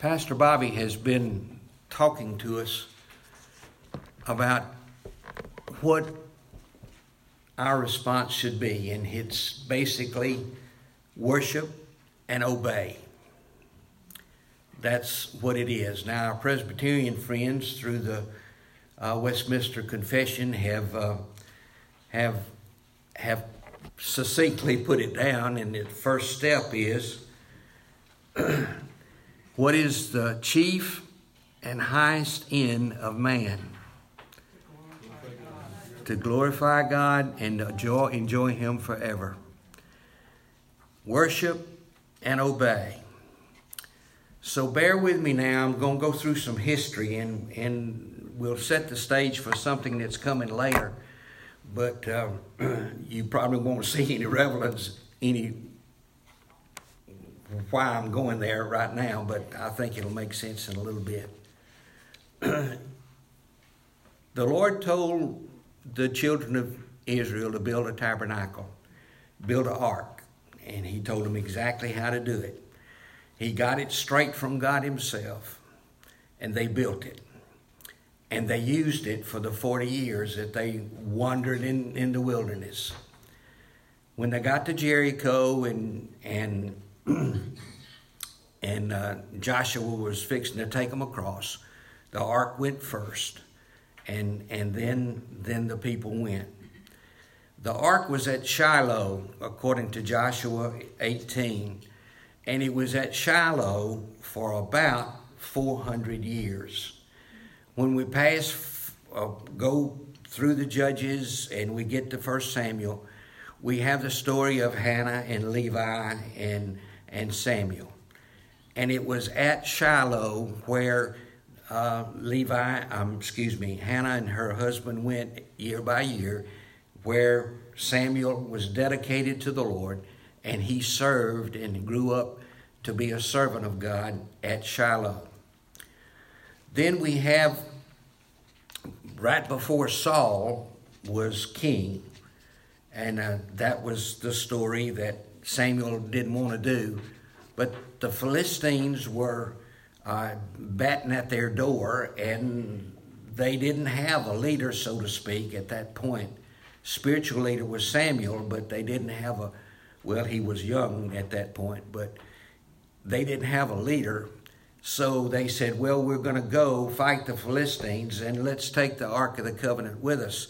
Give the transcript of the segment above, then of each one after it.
Pastor Bobby has been talking to us about what our response should be, and it's basically worship and obey. That's what it is. Now, our Presbyterian friends, through the uh, Westminster Confession, have uh, have have succinctly put it down, and the first step is what is the chief and highest end of man? To glorify God and enjoy, enjoy Him forever. Worship and obey. So bear with me now. I'm going to go through some history and, and we'll set the stage for something that's coming later. But uh, you probably won't see any relevance, any why I'm going there right now, but I think it'll make sense in a little bit. the Lord told the children of Israel to build a tabernacle, build an ark, and He told them exactly how to do it. He got it straight from God Himself, and they built it. And they used it for the 40 years that they wandered in, in the wilderness. When they got to Jericho and, and and uh, Joshua was fixing to take them across. The ark went first, and and then then the people went. The ark was at Shiloh, according to Joshua 18, and it was at Shiloh for about 400 years. When we pass, uh, go through the Judges, and we get to First Samuel, we have the story of Hannah and Levi and and Samuel. And it was at Shiloh where uh, Levi, um, excuse me, Hannah and her husband went year by year, where Samuel was dedicated to the Lord and he served and grew up to be a servant of God at Shiloh. Then we have right before Saul was king, and uh, that was the story that Samuel didn't want to do. But the Philistines were uh, batting at their door, and they didn't have a leader, so to speak, at that point. Spiritual leader was Samuel, but they didn't have a, well, he was young at that point, but they didn't have a leader. So they said, well, we're going to go fight the Philistines and let's take the Ark of the Covenant with us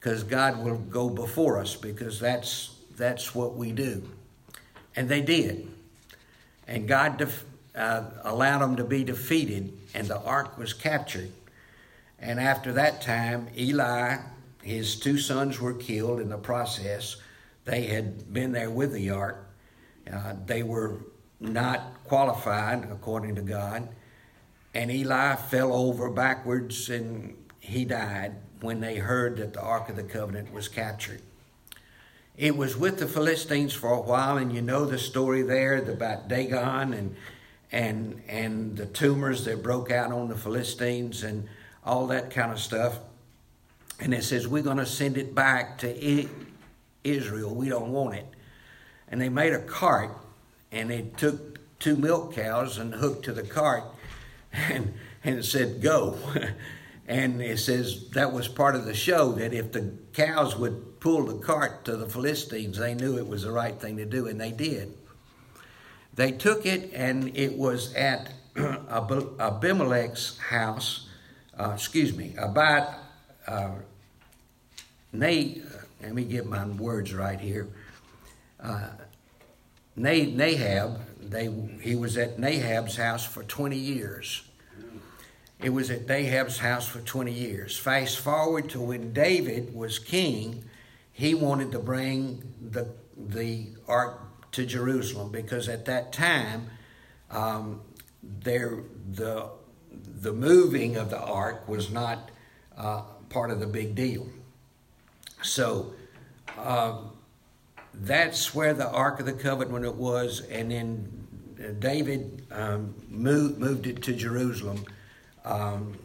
because God will go before us because that's, that's what we do. And they did. And God def- uh, allowed them to be defeated, and the ark was captured. And after that time, Eli, his two sons were killed in the process. They had been there with the ark. Uh, they were not qualified according to God. And Eli fell over backwards and he died when they heard that the Ark of the Covenant was captured. It was with the Philistines for a while, and you know the story there about Dagon and and and the tumors that broke out on the Philistines and all that kind of stuff. And it says we're going to send it back to Israel. We don't want it. And they made a cart, and they took two milk cows and hooked to the cart, and and said go. And it says that was part of the show that if the cows would pull the cart to the Philistines, they knew it was the right thing to do, and they did. They took it, and it was at Abimelech's house, uh, excuse me, about uh, Nate, let me get my words right here. Uh, Nahab, they, he was at Nahab's house for 20 years. It was at Dahab's house for 20 years. Fast forward to when David was king, he wanted to bring the, the ark to Jerusalem because at that time, um, there, the, the moving of the ark was not uh, part of the big deal. So um, that's where the Ark of the Covenant was, and then David um, moved, moved it to Jerusalem um,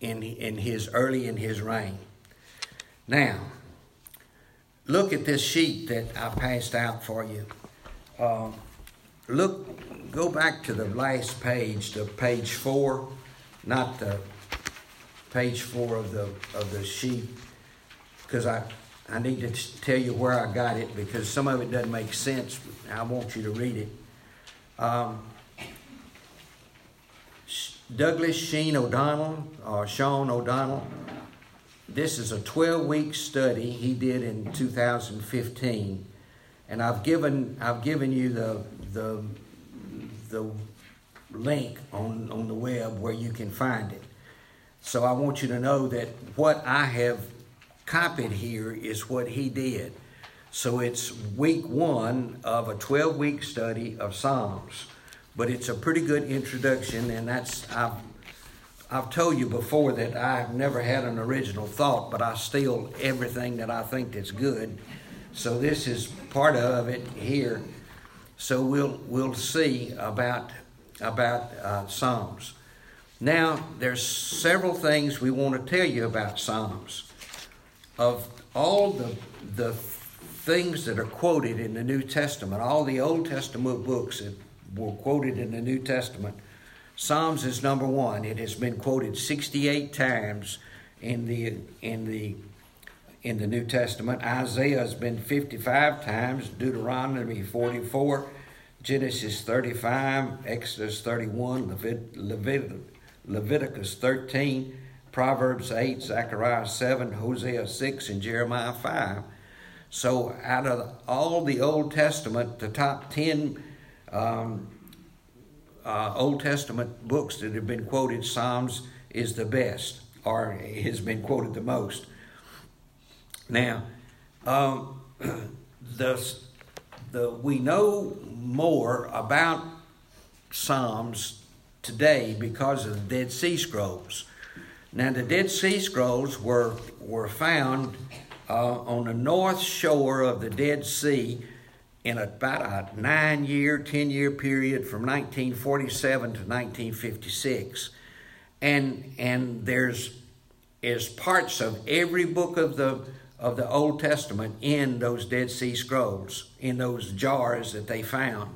in, in his early in his reign. Now, look at this sheet that I passed out for you. Uh, look, go back to the last page, to page four, not the page four of the of the sheet, because I I need to tell you where I got it because some of it doesn't make sense. I want you to read it. Um, Douglas Sheen O'Donnell or Sean O'Donnell. This is a 12 week study he did in 2015, and I've given I've given you the the the link on on the web where you can find it. So I want you to know that what I have copied here is what he did. So it's week one of a 12 week study of Psalms. But it's a pretty good introduction, and that's, I've, I've told you before that I've never had an original thought, but I steal everything that I think that's good. So this is part of it here. So we'll, we'll see about, about uh, Psalms. Now, there's several things we want to tell you about Psalms of all the, the things that are quoted in the New Testament, all the Old Testament books were quoted in the New Testament, Psalms is number one. It has been quoted 68 times in the in the in the New Testament. Isaiah has been 55 times, Deuteronomy 44, Genesis 35, Exodus 31, Levit- Levit- Leviticus 13, Proverbs 8, Zechariah 7, Hosea 6, and Jeremiah 5. So, out of all the Old Testament, the top 10 um, uh, Old Testament books that have been quoted, Psalms is the best, or has been quoted the most. Now, um, the, the, we know more about Psalms today because of the Dead Sea Scrolls. Now, the Dead Sea Scrolls were, were found uh, on the north shore of the Dead Sea in about a nine year, 10 year period from 1947 to 1956. And, and there's is parts of every book of the of the Old Testament in those Dead Sea Scrolls, in those jars that they found.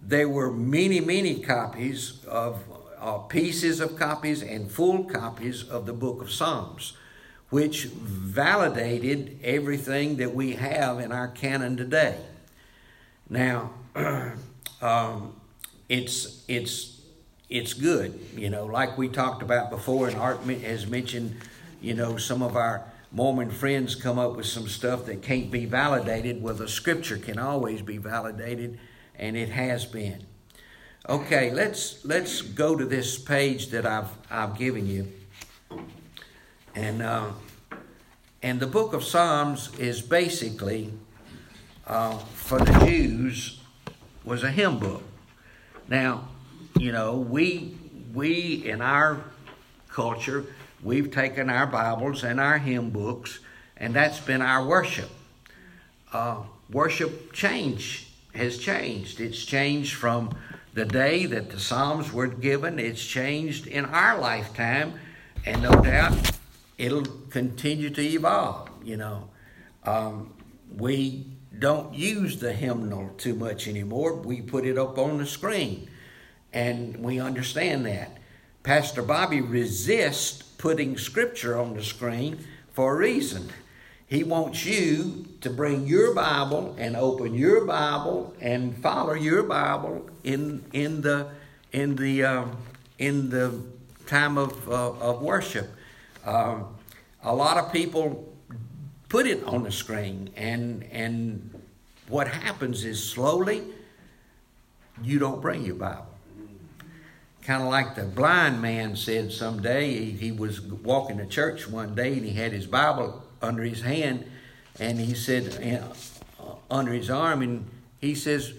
There were many, many copies of uh, pieces of copies and full copies of the book of Psalms, which validated everything that we have in our canon today. Now, um, it's it's it's good, you know, like we talked about before, and Art has mentioned, you know, some of our Mormon friends come up with some stuff that can't be validated. Well, the Scripture can always be validated, and it has been. Okay, let's let's go to this page that I've I've given you, and uh, and the book of Psalms is basically uh, for the Jews was a hymn book. Now, you know we we in our culture we've taken our Bibles and our hymn books, and that's been our worship. Uh, worship change has changed. It's changed from the day that the Psalms were given. It's changed in our lifetime, and no doubt it'll continue to evolve. You know, um, we don't use the hymnal too much anymore. We put it up on the screen, and we understand that. Pastor Bobby resists putting scripture on the screen for a reason. He wants you to bring your Bible and open your Bible and follow your Bible in in the in the um, in the time of uh, of worship. Um, a lot of people put it on the screen, and and what happens is slowly you don't bring your Bible. Kind of like the blind man said someday, he, he was walking to church one day and he had his Bible under his hand, and he said uh, under his arm, and he says,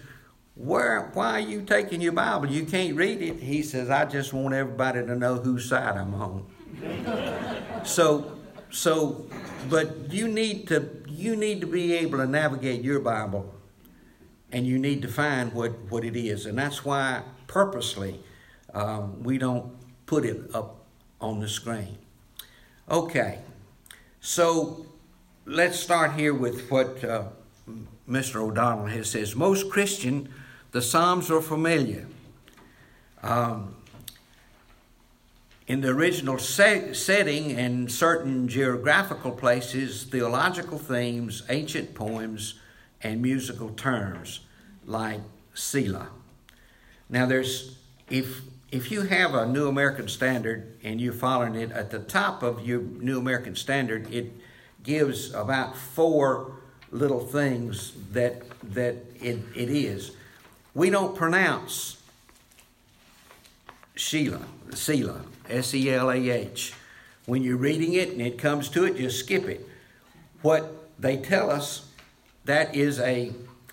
"Where? Why are you taking your Bible? You can't read it." He says, "I just want everybody to know whose side I'm on." so, so, but you need to you need to be able to navigate your Bible, and you need to find what what it is, and that's why purposely um, we don't put it up on the screen. Okay, so let's start here with what uh, Mr. O'Donnell has says. Most Christian the Psalms are familiar. Um, in the original se- setting and certain geographical places, theological themes, ancient poems, and musical terms like Selah. Now, there's if if you have a New American Standard and you're following it at the top of your New American Standard, it gives about four little things that that it, it is. We don't pronounce Sheila, Selah, S E L A H. When you're reading it and it comes to it, just skip it. What they tell us that is a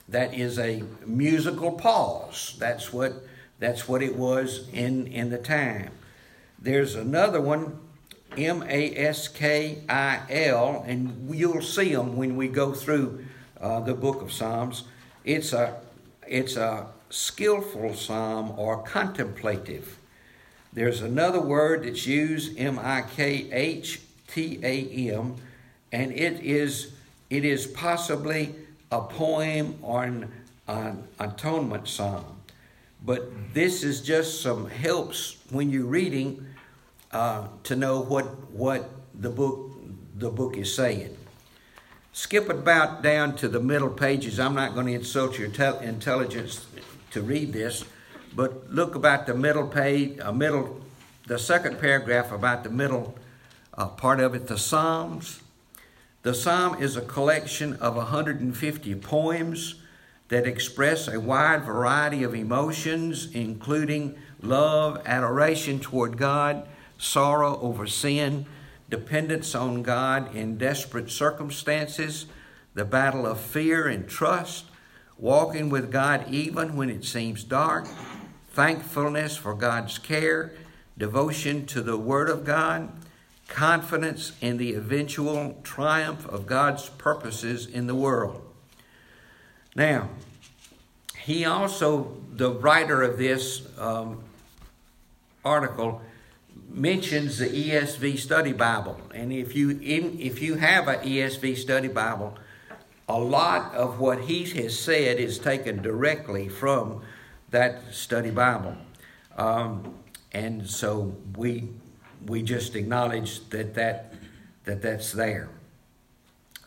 that is a musical pause. That's what that's what it was in in the time. There's another one, M A S K I L, and you'll see them when we go through uh, the book of Psalms. It's a it's a skillful psalm or contemplative. There's another word that's used, M I K H T A M, and it is it is possibly a poem or an, an atonement psalm. But this is just some helps when you're reading uh, to know what what the book the book is saying. Skip about down to the middle pages. I'm not going to insult your te- intelligence to read this, but look about the middle page, uh, middle, the second paragraph about the middle uh, part of it. The Psalms. The Psalm is a collection of 150 poems that express a wide variety of emotions, including love, adoration toward God, sorrow over sin, dependence on God in desperate circumstances, the battle of fear and trust, walking with God even when it seems dark, thankfulness for God's care, devotion to the Word of God, confidence in the eventual triumph of God's purposes in the world. Now, he also, the writer of this um, article, mentions the ESV Study Bible, and if you in, if you have an ESV Study Bible, a lot of what he has said is taken directly from that Study Bible, um, and so we we just acknowledge that that that that's there.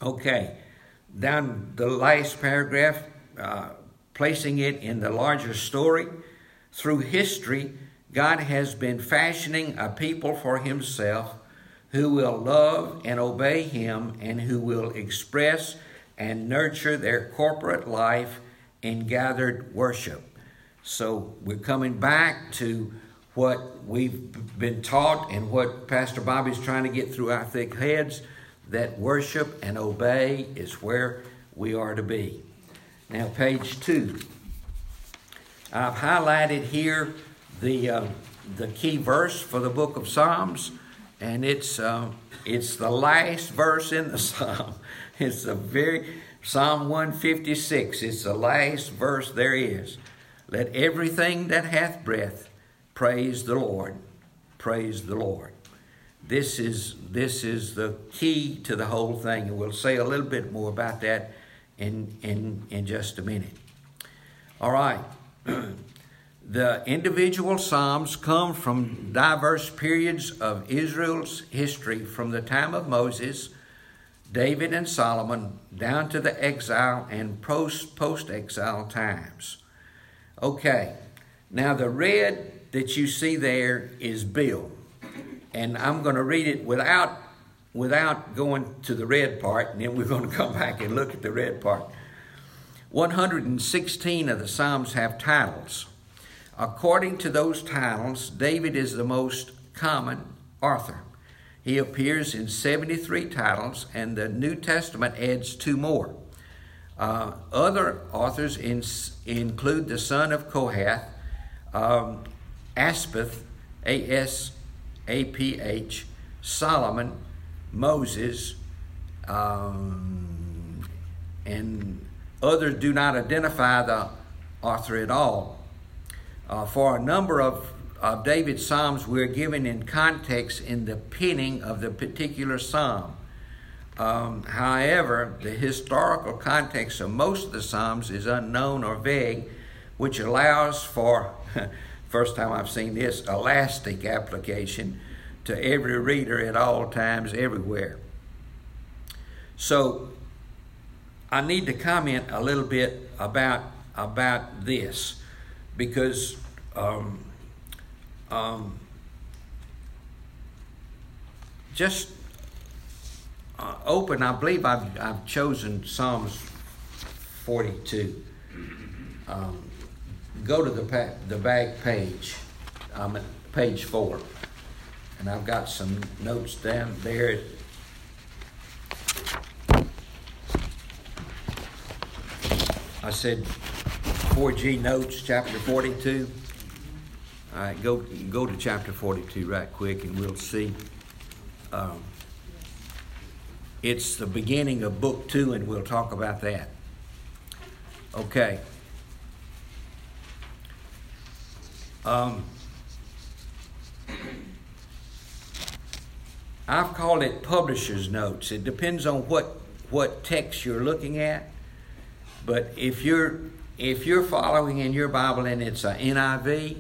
Okay, down the last paragraph, uh, placing it in the larger story through history God has been fashioning a people for Himself who will love and obey Him and who will express and nurture their corporate life in gathered worship. So we're coming back to what we've been taught and what Pastor Bobby's trying to get through our thick heads that worship and obey is where we are to be. Now, page two. I've highlighted here the uh, the key verse for the book of Psalms, and it's uh, it's the last verse in the psalm. It's a very Psalm 156. It's the last verse there is. Let everything that hath breath praise the Lord. Praise the Lord. This is this is the key to the whole thing, and we'll say a little bit more about that in in in just a minute. All right. The individual Psalms come from diverse periods of Israel's history from the time of Moses, David, and Solomon down to the exile and post exile times. Okay, now the red that you see there is Bill, and I'm going to read it without without going to the red part, and then we're going to come back and look at the red part. 116 of the Psalms have titles. According to those titles, David is the most common author. He appears in 73 titles, and the New Testament adds two more. Uh, other authors in, include the son of Kohath, um, Aspaph, A S A P H, Solomon, Moses, um, and others do not identify the author at all. Uh, for a number of, of David's Psalms, we're given in context in the penning of the particular Psalm. Um, however, the historical context of most of the Psalms is unknown or vague, which allows for, first time I've seen this, elastic application to every reader at all times, everywhere. So I need to comment a little bit about about this because um, um, just uh, open. I believe I've I've chosen Psalms forty two. Um, go to the pa- the back page. At page four, and I've got some notes down there. I said 4G notes, chapter 42. All right, go go to chapter 42 right quick, and we'll see. Um, it's the beginning of book two, and we'll talk about that. Okay. Um, I've called it publisher's notes. It depends on what what text you're looking at. But if you're if you're following in your Bible and it's a NIV,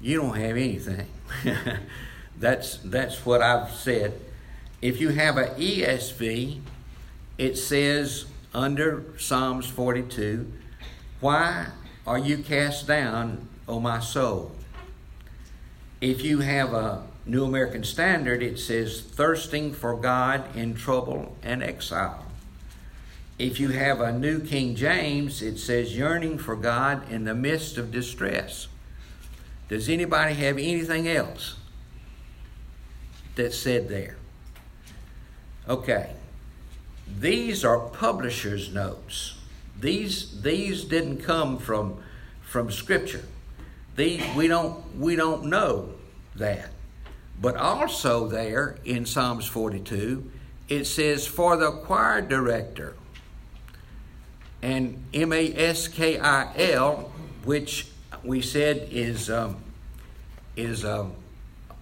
you don't have anything. that's that's what I've said. If you have an ESV, it says under Psalms 42, "Why are you cast down, O my soul?" If you have a New American Standard, it says, "Thirsting for God in trouble and exile." If you have a New King James, it says yearning for God in the midst of distress. Does anybody have anything else that's said there? Okay. These are publisher's notes. These these didn't come from from scripture. These we don't we don't know that. But also there in Psalms 42, it says for the choir director and M A S K I L, which we said is um, is um,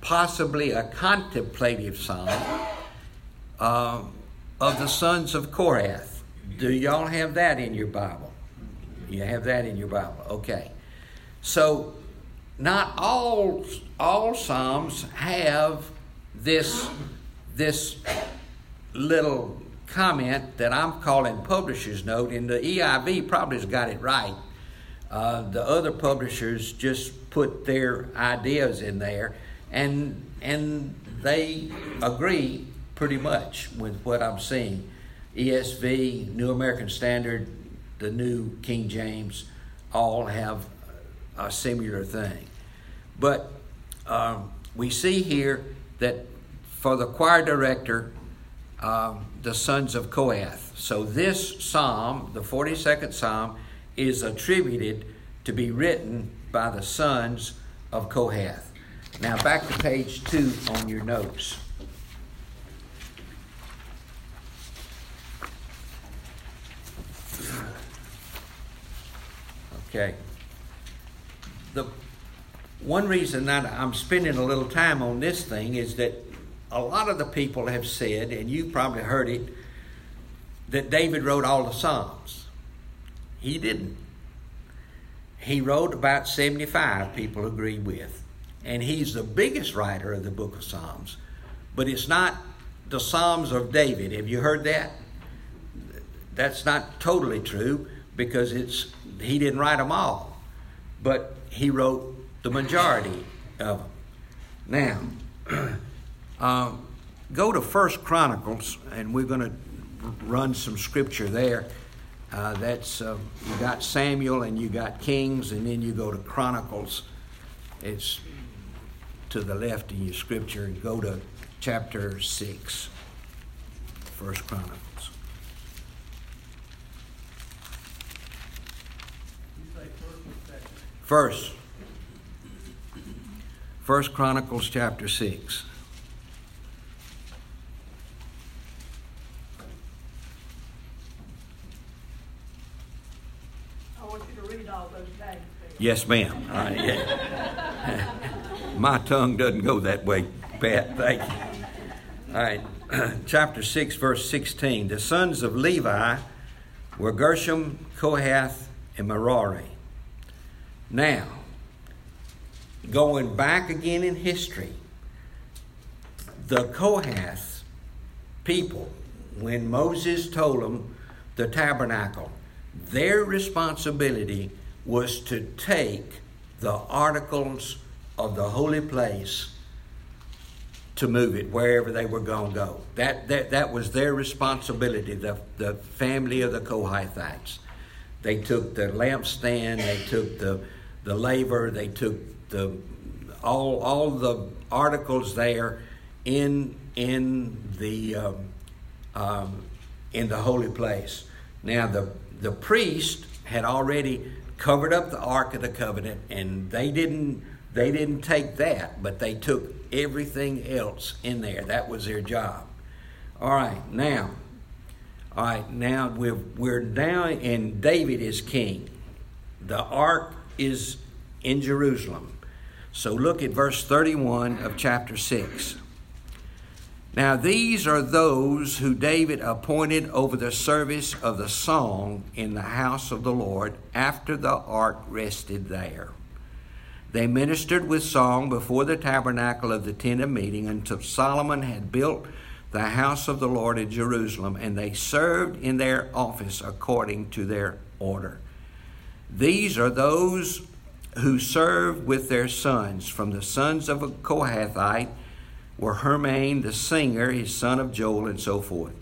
possibly a contemplative psalm of the sons of Korath. Do y'all have that in your Bible? You have that in your Bible, okay? So, not all all psalms have this this little comment that I'm calling publisher's note, and the EIV probably has got it right. Uh, the other publishers just put their ideas in there, and and they agree pretty much with what I'm seeing. ESV, New American Standard, the New King James, all have a similar thing. But um, we see here that for the choir director, um, the sons of Kohath. So this psalm, the 42nd psalm, is attributed to be written by the sons of Kohath. Now back to page two on your notes. Okay. The one reason that I'm spending a little time on this thing is that a lot of the people have said, and you probably heard it, that David wrote all the Psalms. He didn't. He wrote about 75, people agree with. And he's the biggest writer of the book of Psalms. But it's not the Psalms of David. Have you heard that? That's not totally true because it's he didn't write them all. But he wrote the majority of them. Now, Um, go to First Chronicles, and we're going to run some scripture there. Uh, that's uh, you got Samuel and you got Kings, and then you go to Chronicles. It's to the left in your scripture, go to chapter six. First Chronicles. First. First Chronicles chapter six. Yes, ma'am. Uh, yeah. My tongue doesn't go that way, Pat. Thank you. All right. Chapter 6, verse 16. The sons of Levi were Gershom, Kohath, and Merari. Now, going back again in history, the Kohath people, when Moses told them the tabernacle, their responsibility was to take the articles of the holy place to move it wherever they were going to go. That, that, that was their responsibility, the, the family of the Kohathites. They took the lampstand, they took the, the labor, they took the, all, all the articles there in, in, the, um, um, in the holy place. Now, the, the priest had already covered up the Ark of the Covenant, and they didn't, they didn't take that, but they took everything else in there. That was their job. All right, now, all right, now we're, we're now in David is king. The ark is in Jerusalem. So look at verse 31 of chapter 6. Now, these are those who David appointed over the service of the song in the house of the Lord after the ark rested there. They ministered with song before the tabernacle of the tent of meeting until Solomon had built the house of the Lord in Jerusalem, and they served in their office according to their order. These are those who served with their sons. From the sons of a Kohathite were Herman the singer, his son of Joel, and so forth.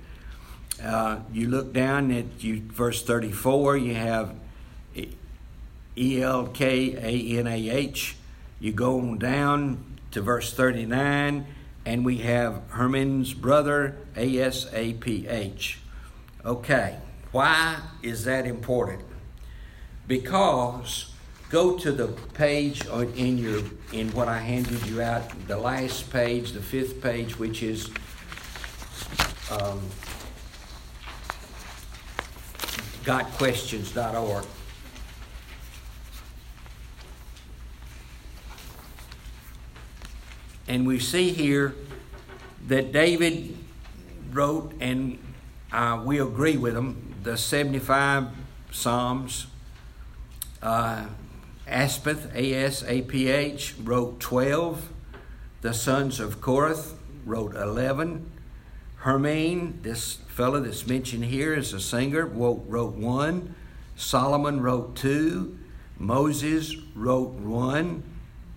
Uh, you look down at you, verse 34, you have E L K A N A H. You go on down to verse 39, and we have Herman's brother, A S A P H. Okay, why is that important? Because go to the page in your in what I handed you out, the last page, the fifth page, which is um, gotquestions.org. And we see here that David wrote, and uh, we agree with him, the 75 Psalms. Uh, Aspeth, A S A P H, wrote 12. The sons of Korath wrote 11. Herman, this fellow that's mentioned here is a singer, wrote, wrote one. Solomon wrote two. Moses wrote one.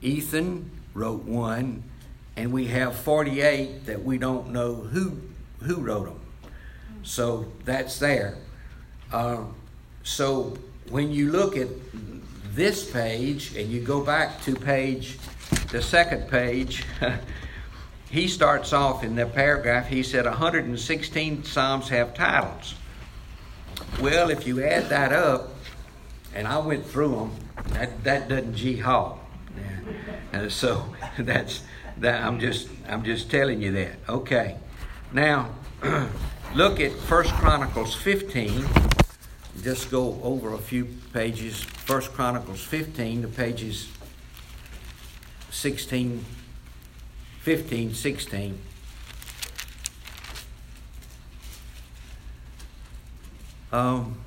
Ethan wrote one and we have 48 that we don't know who who wrote them. So that's there. Uh, so when you look at this page and you go back to page, the second page, he starts off in the paragraph. He said 116 psalms have titles. Well, if you add that up, and I went through them, that that doesn't g haul. Yeah. so that's that I'm just I'm just telling you that. Okay. Now look at First Chronicles 15. Just go over a few pages. First Chronicles 15 to pages 16 15 16. Um,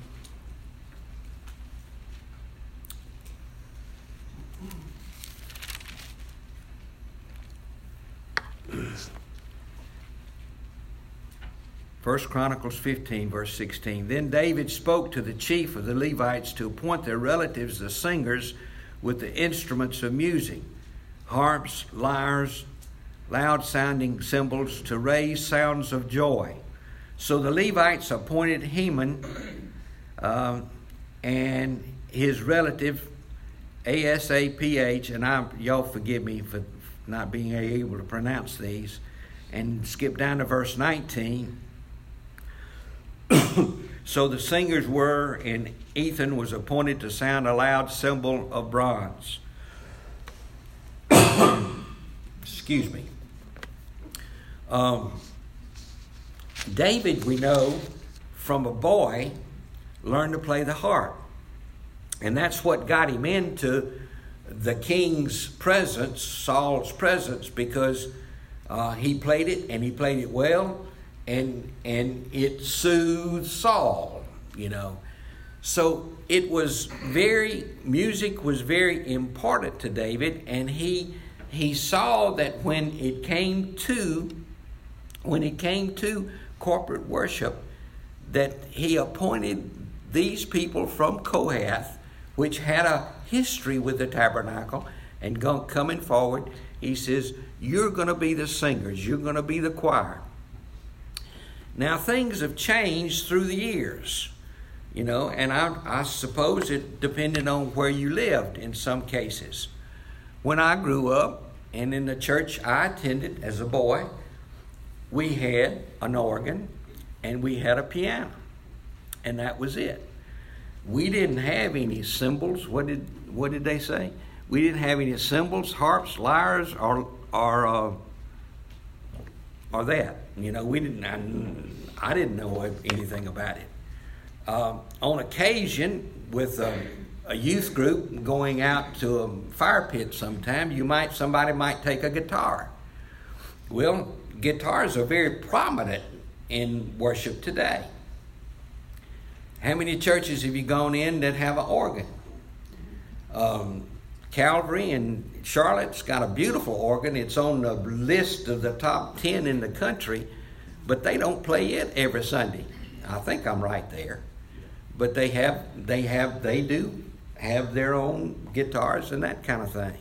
First Chronicles 15, verse 16. Then David spoke to the chief of the Levites to appoint their relatives the singers with the instruments of music, harps, lyres, loud sounding cymbals to raise sounds of joy. So the Levites appointed Heman uh, and his relative ASAPH, and I, y'all forgive me for not being able to pronounce these, and skip down to verse 19. so the singers were, and Ethan was appointed to sound a loud cymbal of bronze. Excuse me. Um, David, we know from a boy, learned to play the harp. And that's what got him into the king's presence, Saul's presence, because uh, he played it and he played it well, and and it soothed Saul, you know. So it was very music was very important to David, and he he saw that when it came to when it came to corporate worship, that he appointed these people from Kohath, which had a history with the tabernacle, and coming forward, he says, You're going to be the singers, you're going to be the choir. Now, things have changed through the years, you know, and I, I suppose it depended on where you lived in some cases. When I grew up, and in the church I attended as a boy, we had an organ and we had a piano, and that was it. We didn't have any cymbals. What did what did they say? We didn't have any cymbals, harps, lyres, or or uh, or that. You know, we didn't. I, I didn't know anything about it. Uh, on occasion, with a, a, youth group going out to a fire pit, sometime you might somebody might take a guitar. Well, guitars are very prominent in worship today. How many churches have you gone in that have an organ? Um, Calvary in Charlotte's got a beautiful organ. It's on the list of the top 10 in the country, but they don't play it every Sunday. I think I'm right there. But they have they have they do have their own guitars and that kind of thing.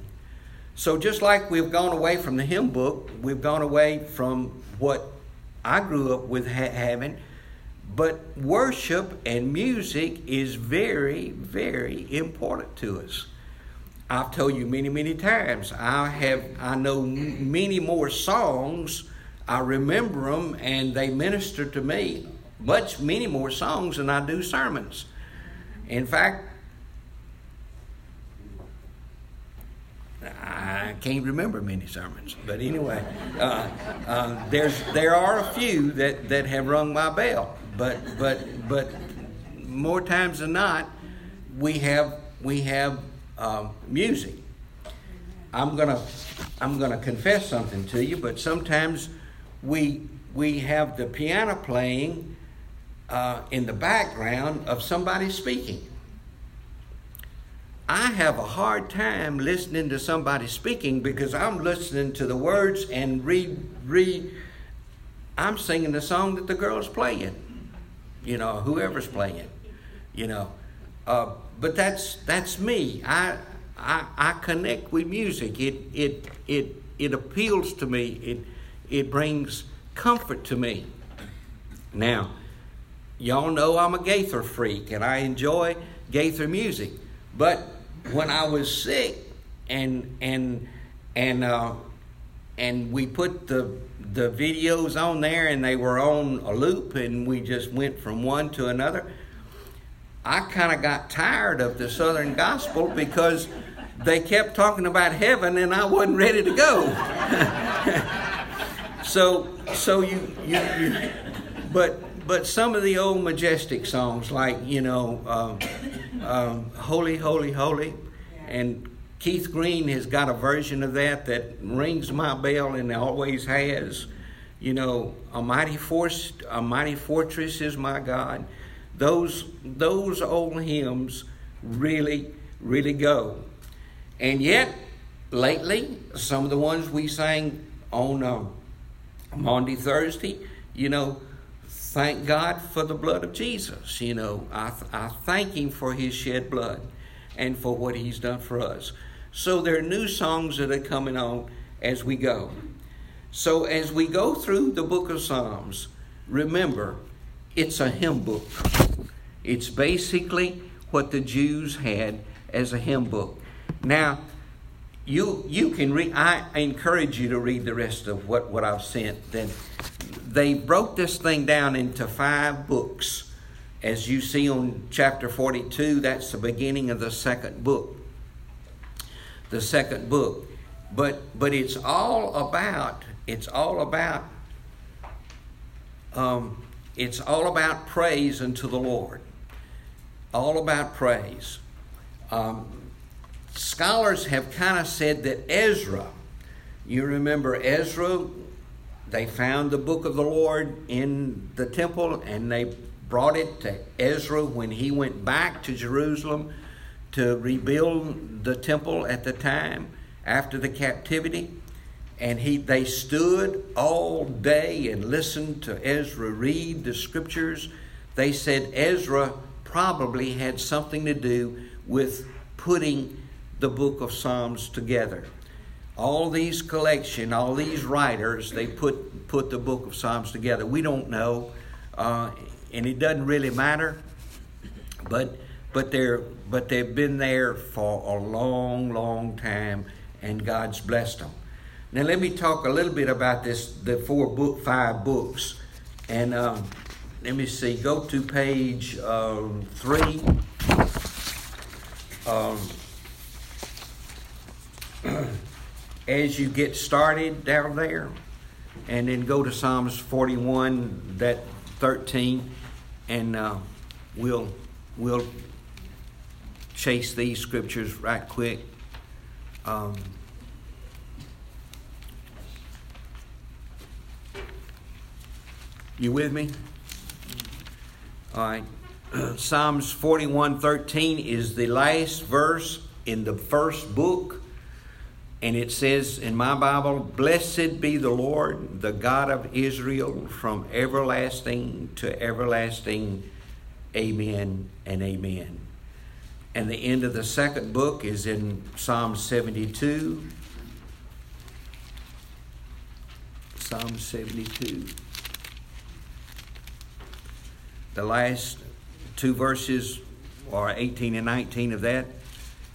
So just like we've gone away from the hymn book, we've gone away from what I grew up with ha- having, but worship and music is very, very important to us. I've told you many, many times. I have, I know many more songs. I remember them, and they minister to me much, many more songs than I do sermons. In fact, I can't remember many sermons, but anyway, uh, uh, there's there are a few that, that have rung my bell but but but more times than not, we have we have um, music. I'm gonna I'm gonna confess something to you, but sometimes we we have the piano playing uh, in the background of somebody speaking. I have a hard time listening to somebody speaking because I'm listening to the words and read read. I'm singing the song that the girl's playing you know, whoever's playing, you know. Uh, but that's that's me. I, I I connect with music. It it it it appeals to me. It it brings comfort to me. Now, y'all know I'm a Gaither freak and I enjoy Gaither music. But when I was sick and and and uh, and we put the the videos on there and they were on a loop and we just went from one to another. I kind of got tired of the Southern gospel because they kept talking about heaven and I wasn't ready to go. so so you, you, you but but some of the old majestic songs like you know um, um, holy holy holy and Keith Green has got a version of that that rings my bell and always has. You know, a mighty force, a mighty fortress is my God. Those those old hymns really, really go. And yet, lately, some of the ones we sang on uh, Maundy Thursday, you know, thank God for the blood of Jesus. You know, I, I thank Him for His shed blood and for what He's done for us. So there are new songs that are coming on as we go. So as we go through the book of Psalms, remember it's a hymn book. It's basically what the Jews had as a hymn book. Now, you you can read I encourage you to read the rest of what, what I've sent. Then they broke this thing down into five books. As you see on chapter 42, that's the beginning of the second book the second book. But but it's all about it's all about um, it's all about praise unto the Lord. All about praise. Um, scholars have kind of said that Ezra, you remember Ezra, they found the book of the Lord in the temple and they brought it to Ezra when he went back to Jerusalem to rebuild the temple at the time after the captivity. And he, they stood all day and listened to Ezra read the scriptures. They said Ezra probably had something to do with putting the book of Psalms together. All these collection, all these writers, they put put the book of Psalms together. We don't know, uh, and it doesn't really matter. But but they're but they've been there for a long, long time, and God's blessed them. Now let me talk a little bit about this the four book five books, and um, let me see. Go to page um, three. Um, as you get started down there, and then go to Psalms 41, that 13, and uh, we'll we'll chase these scriptures right quick. You with me? All right. Psalms 41:13 is the last verse in the first book. And it says in my Bible, Blessed be the Lord, the God of Israel, from everlasting to everlasting. Amen and amen. And the end of the second book is in Psalm 72. Psalm 72. The last two verses are 18 and 19 of that.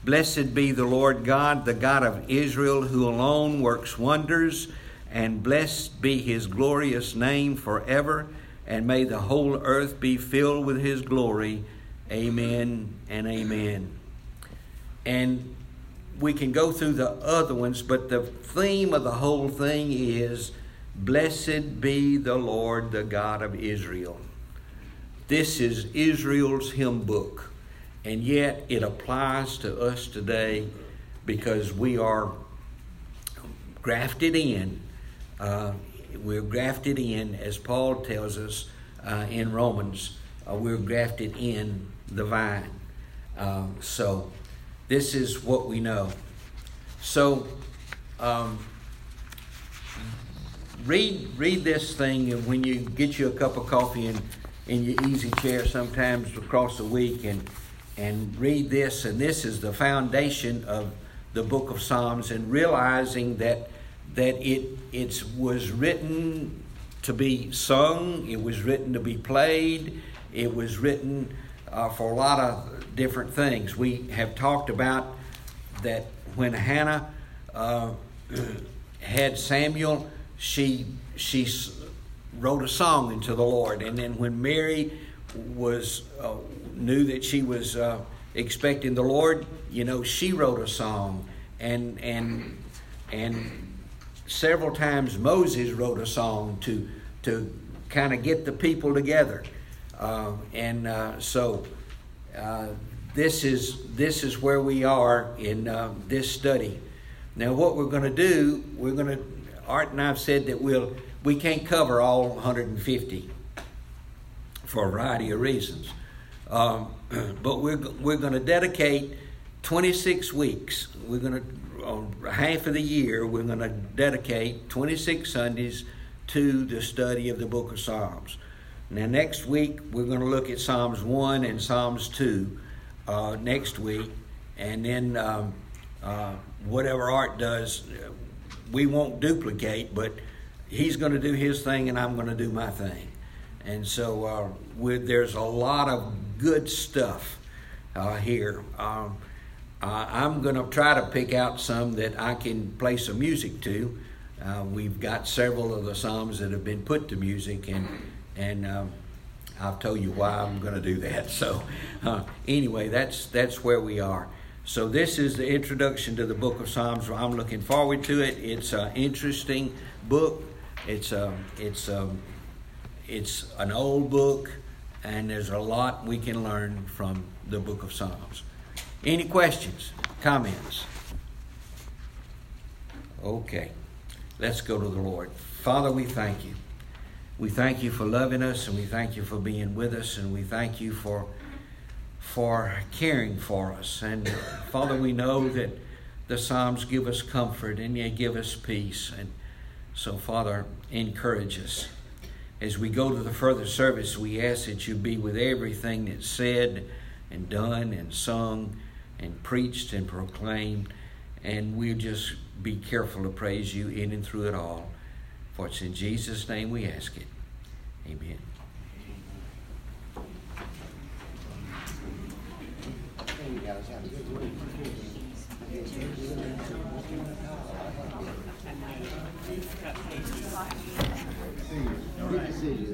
Blessed be the Lord God, the God of Israel, who alone works wonders, and blessed be his glorious name forever, and may the whole earth be filled with his glory. Amen and amen. And we can go through the other ones, but the theme of the whole thing is Blessed be the Lord, the God of Israel. This is Israel's hymn book, and yet it applies to us today because we are grafted in. Uh, we're grafted in, as Paul tells us uh, in Romans, uh, we're grafted in the vine. Um, so, this is what we know. So, um, read read this thing, and when you get you a cup of coffee and in your easy chair sometimes across the week and and read this and this is the foundation of the book of Psalms and realizing that that it it was written to be sung, it was written to be played, it was written uh, for a lot of different things. We have talked about that when Hannah uh, had Samuel, she she wrote a song into the Lord. And then when Mary was uh, knew that she was uh, expecting the Lord, you know, she wrote a song, and and and several times Moses wrote a song to to kind of get the people together, uh, and uh, so. Uh, this is this is where we are in uh, this study. Now, what we're going to do, we're going to Art and I've said that we'll we can't cover all 150 for a variety of reasons. Um, but we're, we're going to dedicate 26 weeks. We're going to, half of the year, we're going to dedicate 26 Sundays to the study of the book of Psalms. Now, next week, we're going to look at Psalms 1 and Psalms 2 uh, next week. And then um, uh, whatever Art does, we won't duplicate, but he's going to do his thing and I'm going to do my thing. And so uh, there's a lot of good stuff uh, here. Um, I'm going to try to pick out some that I can play some music to. Uh, we've got several of the psalms that have been put to music, and and um, I'll tell you why I'm going to do that. So uh, anyway, that's that's where we are. So this is the introduction to the book of Psalms. I'm looking forward to it. It's an interesting book. It's a, um, it's a, um, it's an old book, and there's a lot we can learn from the book of Psalms. Any questions, comments? Okay, let's go to the Lord. Father, we thank you. We thank you for loving us and we thank you for being with us and we thank you for for caring for us. And Father, we know that the Psalms give us comfort and they give us peace. And so, Father, encourage us. As we go to the further service, we ask that you be with everything that's said and done and sung and preached and proclaimed. And we'll just be careful to praise you in and through it all. For it's in Jesus' name we ask it. Amen. You guys have a good week. See you. Good to see you.